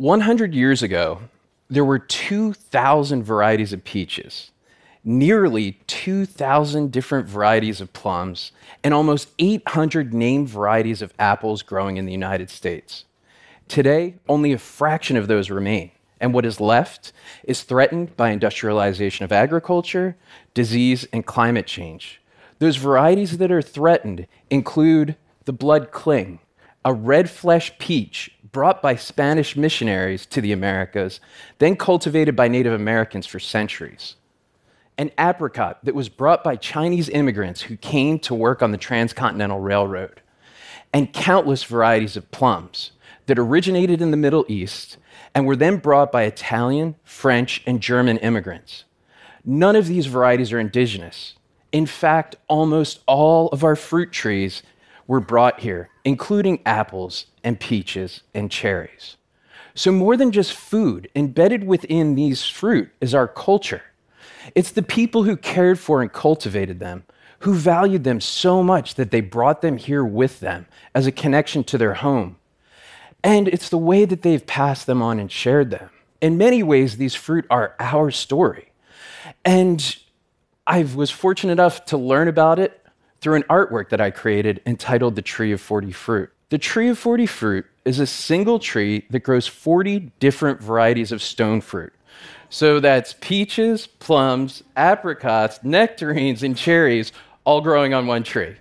100 years ago, there were 2,000 varieties of peaches, nearly 2,000 different varieties of plums, and almost 800 named varieties of apples growing in the United States. Today, only a fraction of those remain, and what is left is threatened by industrialization of agriculture, disease, and climate change. Those varieties that are threatened include the blood cling, a red flesh peach brought by Spanish missionaries to the Americas, then cultivated by Native Americans for centuries. An apricot that was brought by Chinese immigrants who came to work on the Transcontinental Railroad. And countless varieties of plums that originated in the Middle East and were then brought by Italian, French, and German immigrants. None of these varieties are indigenous. In fact, almost all of our fruit trees were brought here, including apples and peaches and cherries. So, more than just food, embedded within these fruit is our culture. It's the people who cared for and cultivated them, who valued them so much that they brought them here with them as a connection to their home. And it's the way that they've passed them on and shared them. In many ways, these fruit are our story. And I was fortunate enough to learn about it through an artwork that I created entitled The Tree of 40 Fruit. The Tree of 40 Fruit is a single tree that grows 40 different varieties of stone fruit. So that's peaches, plums, apricots, nectarines, and cherries all growing on one tree.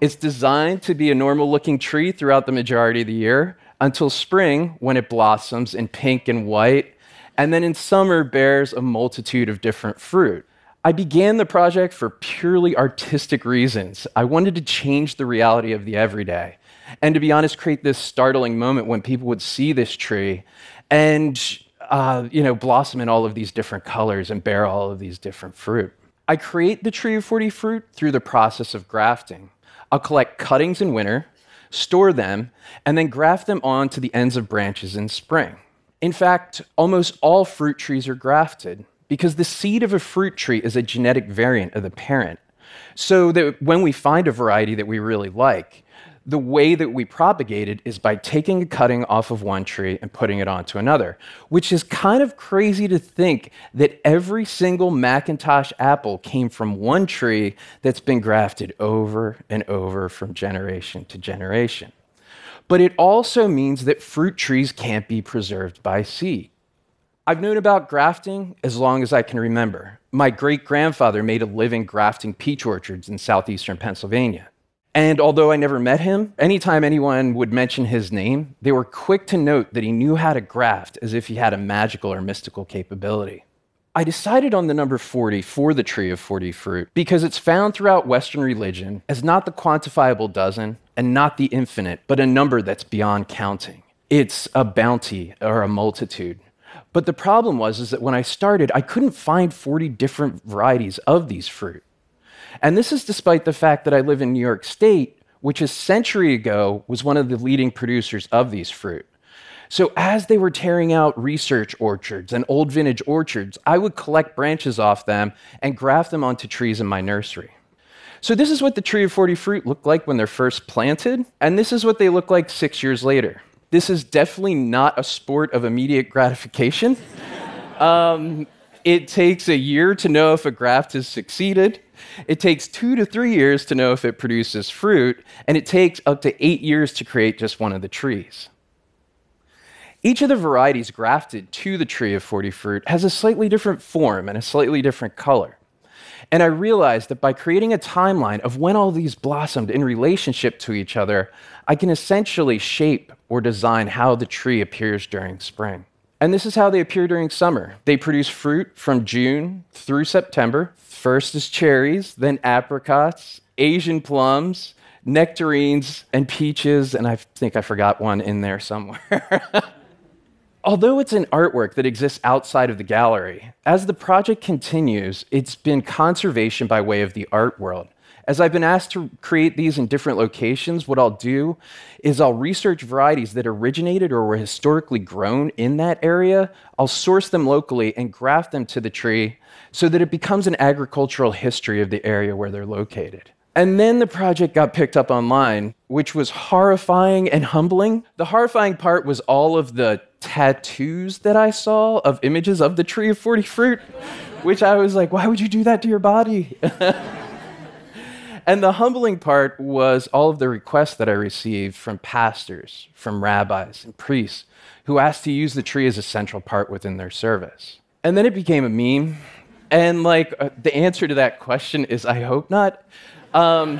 It's designed to be a normal looking tree throughout the majority of the year until spring when it blossoms in pink and white, and then in summer bears a multitude of different fruit. I began the project for purely artistic reasons. I wanted to change the reality of the everyday. And to be honest, create this startling moment when people would see this tree and uh, you know, blossom in all of these different colors and bear all of these different fruit. I create the tree of 40 fruit through the process of grafting. I'll collect cuttings in winter, store them, and then graft them onto the ends of branches in spring. In fact, almost all fruit trees are grafted because the seed of a fruit tree is a genetic variant of the parent. So that when we find a variety that we really like, the way that we propagate it is by taking a cutting off of one tree and putting it onto another, which is kind of crazy to think that every single McIntosh apple came from one tree that's been grafted over and over from generation to generation. But it also means that fruit trees can't be preserved by seed. I've known about grafting as long as I can remember. My great grandfather made a living grafting peach orchards in southeastern Pennsylvania. And although I never met him, anytime anyone would mention his name, they were quick to note that he knew how to graft as if he had a magical or mystical capability. I decided on the number 40 for the tree of 40 fruit because it's found throughout Western religion as not the quantifiable dozen and not the infinite, but a number that's beyond counting. It's a bounty or a multitude. But the problem was is that when I started, I couldn't find 40 different varieties of these fruit. And this is despite the fact that I live in New York State, which a century ago was one of the leading producers of these fruit. So, as they were tearing out research orchards and old vintage orchards, I would collect branches off them and graft them onto trees in my nursery. So, this is what the tree of 40 fruit looked like when they're first planted, and this is what they look like six years later. This is definitely not a sport of immediate gratification. um, it takes a year to know if a graft has succeeded. It takes two to three years to know if it produces fruit, and it takes up to eight years to create just one of the trees. Each of the varieties grafted to the tree of 40 fruit has a slightly different form and a slightly different color. And I realized that by creating a timeline of when all these blossomed in relationship to each other, I can essentially shape or design how the tree appears during spring. And this is how they appear during summer. They produce fruit from June through September. First is cherries, then apricots, Asian plums, nectarines, and peaches, and I think I forgot one in there somewhere. Although it's an artwork that exists outside of the gallery, as the project continues, it's been conservation by way of the art world. As I've been asked to create these in different locations, what I'll do is I'll research varieties that originated or were historically grown in that area. I'll source them locally and graft them to the tree so that it becomes an agricultural history of the area where they're located. And then the project got picked up online, which was horrifying and humbling. The horrifying part was all of the tattoos that I saw of images of the tree of 40 fruit, which I was like, why would you do that to your body? and the humbling part was all of the requests that I received from pastors, from rabbis, and priests who asked to use the tree as a central part within their service. And then it became a meme. And like uh, the answer to that question is, I hope not. Um,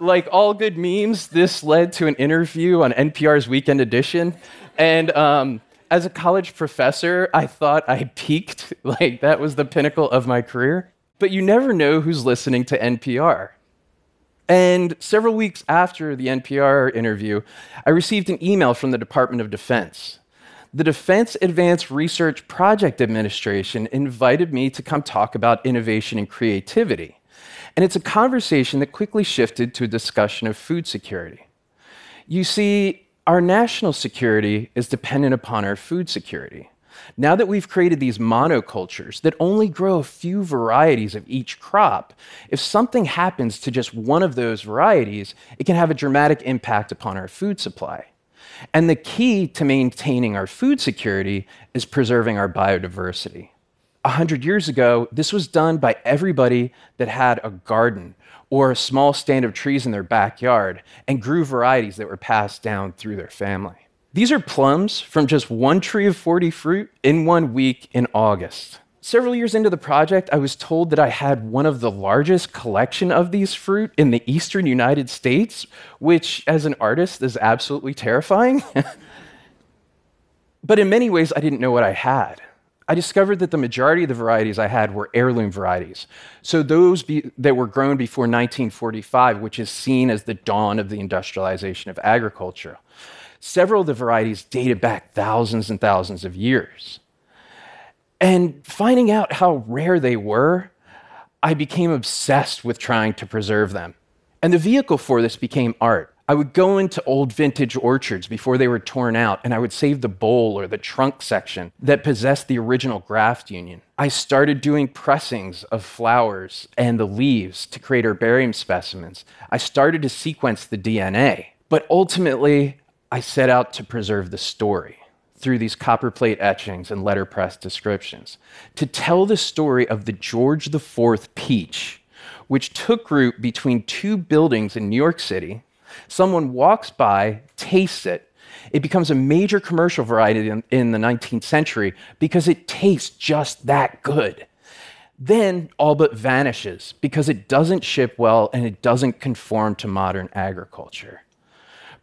like all good memes, this led to an interview on NPR's Weekend Edition. And um, as a college professor, I thought I peaked. Like that was the pinnacle of my career. But you never know who's listening to NPR. And several weeks after the NPR interview, I received an email from the Department of Defense. The Defense Advanced Research Project Administration invited me to come talk about innovation and creativity. And it's a conversation that quickly shifted to a discussion of food security. You see, our national security is dependent upon our food security. Now that we've created these monocultures that only grow a few varieties of each crop, if something happens to just one of those varieties, it can have a dramatic impact upon our food supply. And the key to maintaining our food security is preserving our biodiversity. 100 years ago, this was done by everybody that had a garden or a small stand of trees in their backyard and grew varieties that were passed down through their family. These are plums from just one tree of 40 fruit in one week in August. Several years into the project, I was told that I had one of the largest collection of these fruit in the eastern United States, which as an artist is absolutely terrifying. but in many ways, I didn't know what I had. I discovered that the majority of the varieties I had were heirloom varieties. So those be, that were grown before 1945, which is seen as the dawn of the industrialization of agriculture. Several of the varieties dated back thousands and thousands of years. And finding out how rare they were, I became obsessed with trying to preserve them. And the vehicle for this became art. I would go into old vintage orchards before they were torn out, and I would save the bole or the trunk section that possessed the original graft union. I started doing pressings of flowers and the leaves to create herbarium specimens. I started to sequence the DNA. But ultimately, I set out to preserve the story through these copperplate etchings and letterpress descriptions, to tell the story of the George IV peach, which took root between two buildings in New York City Someone walks by, tastes it. It becomes a major commercial variety in, in the 19th century because it tastes just that good. Then all but vanishes because it doesn't ship well and it doesn't conform to modern agriculture.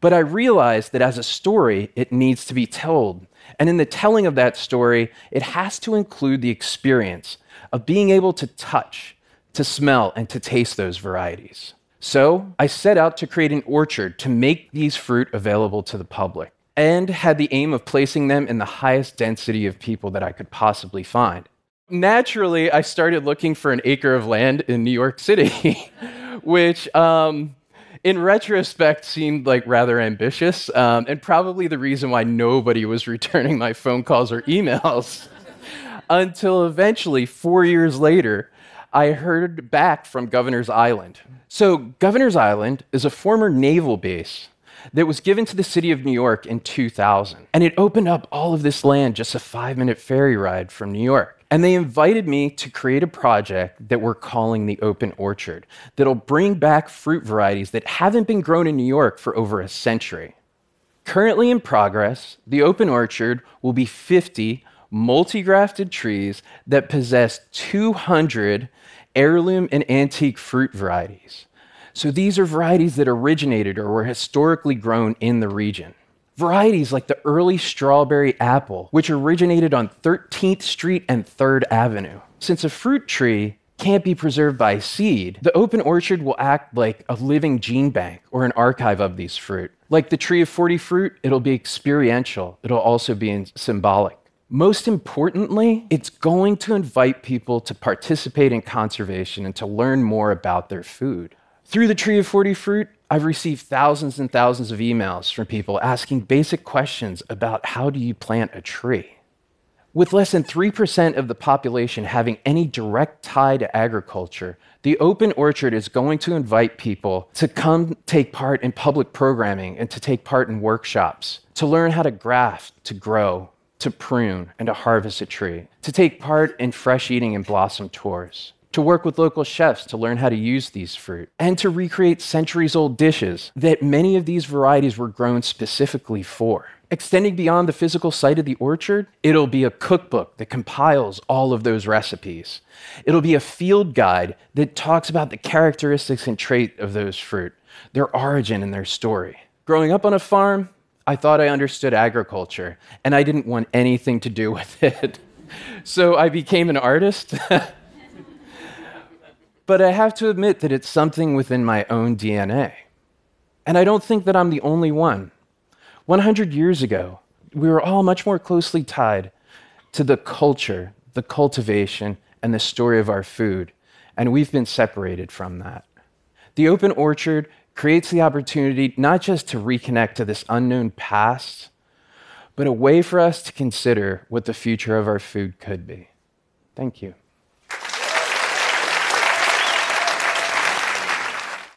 But I realized that as a story, it needs to be told. And in the telling of that story, it has to include the experience of being able to touch, to smell, and to taste those varieties. So I set out to create an orchard to make these fruit available to the public and had the aim of placing them in the highest density of people that I could possibly find. Naturally, I started looking for an acre of land in New York City, which um, in retrospect seemed like rather ambitious um, and probably the reason why nobody was returning my phone calls or emails. Until eventually, four years later, I heard back from Governor's Island. So, Governor's Island is a former naval base that was given to the city of New York in 2000. And it opened up all of this land just a five minute ferry ride from New York. And they invited me to create a project that we're calling the Open Orchard that'll bring back fruit varieties that haven't been grown in New York for over a century. Currently in progress, the Open Orchard will be 50 multi grafted trees that possess 200 heirloom and antique fruit varieties. So these are varieties that originated or were historically grown in the region. Varieties like the early strawberry apple, which originated on 13th Street and 3rd Avenue. Since a fruit tree can't be preserved by seed, the open orchard will act like a living gene bank or an archive of these fruit. Like the tree of 40 fruit, it'll be experiential, it'll also be symbolic. Most importantly, it's going to invite people to participate in conservation and to learn more about their food. Through the Tree of 40 Fruit, I've received thousands and thousands of emails from people asking basic questions about how do you plant a tree? With less than 3% of the population having any direct tie to agriculture, the Open Orchard is going to invite people to come take part in public programming and to take part in workshops, to learn how to graft, to grow, to prune, and to harvest a tree, to take part in fresh eating and blossom tours, to work with local chefs to learn how to use these fruit, and to recreate centuries old dishes that many of these varieties were grown specifically for. Extending beyond the physical site of the orchard, it'll be a cookbook that compiles all of those recipes. It'll be a field guide that talks about the characteristics and trait of those fruit, their origin and their story. Growing up on a farm, I thought I understood agriculture, and I didn't want anything to do with it. So I became an artist. but I have to admit that it's something within my own DNA. And I don't think that I'm the only one. 100 years ago, we were all much more closely tied to the culture, the cultivation, and the story of our food, and we've been separated from that. The open orchard creates the opportunity not just to reconnect to this unknown past, but a way for us to consider what the future of our food could be. Thank you.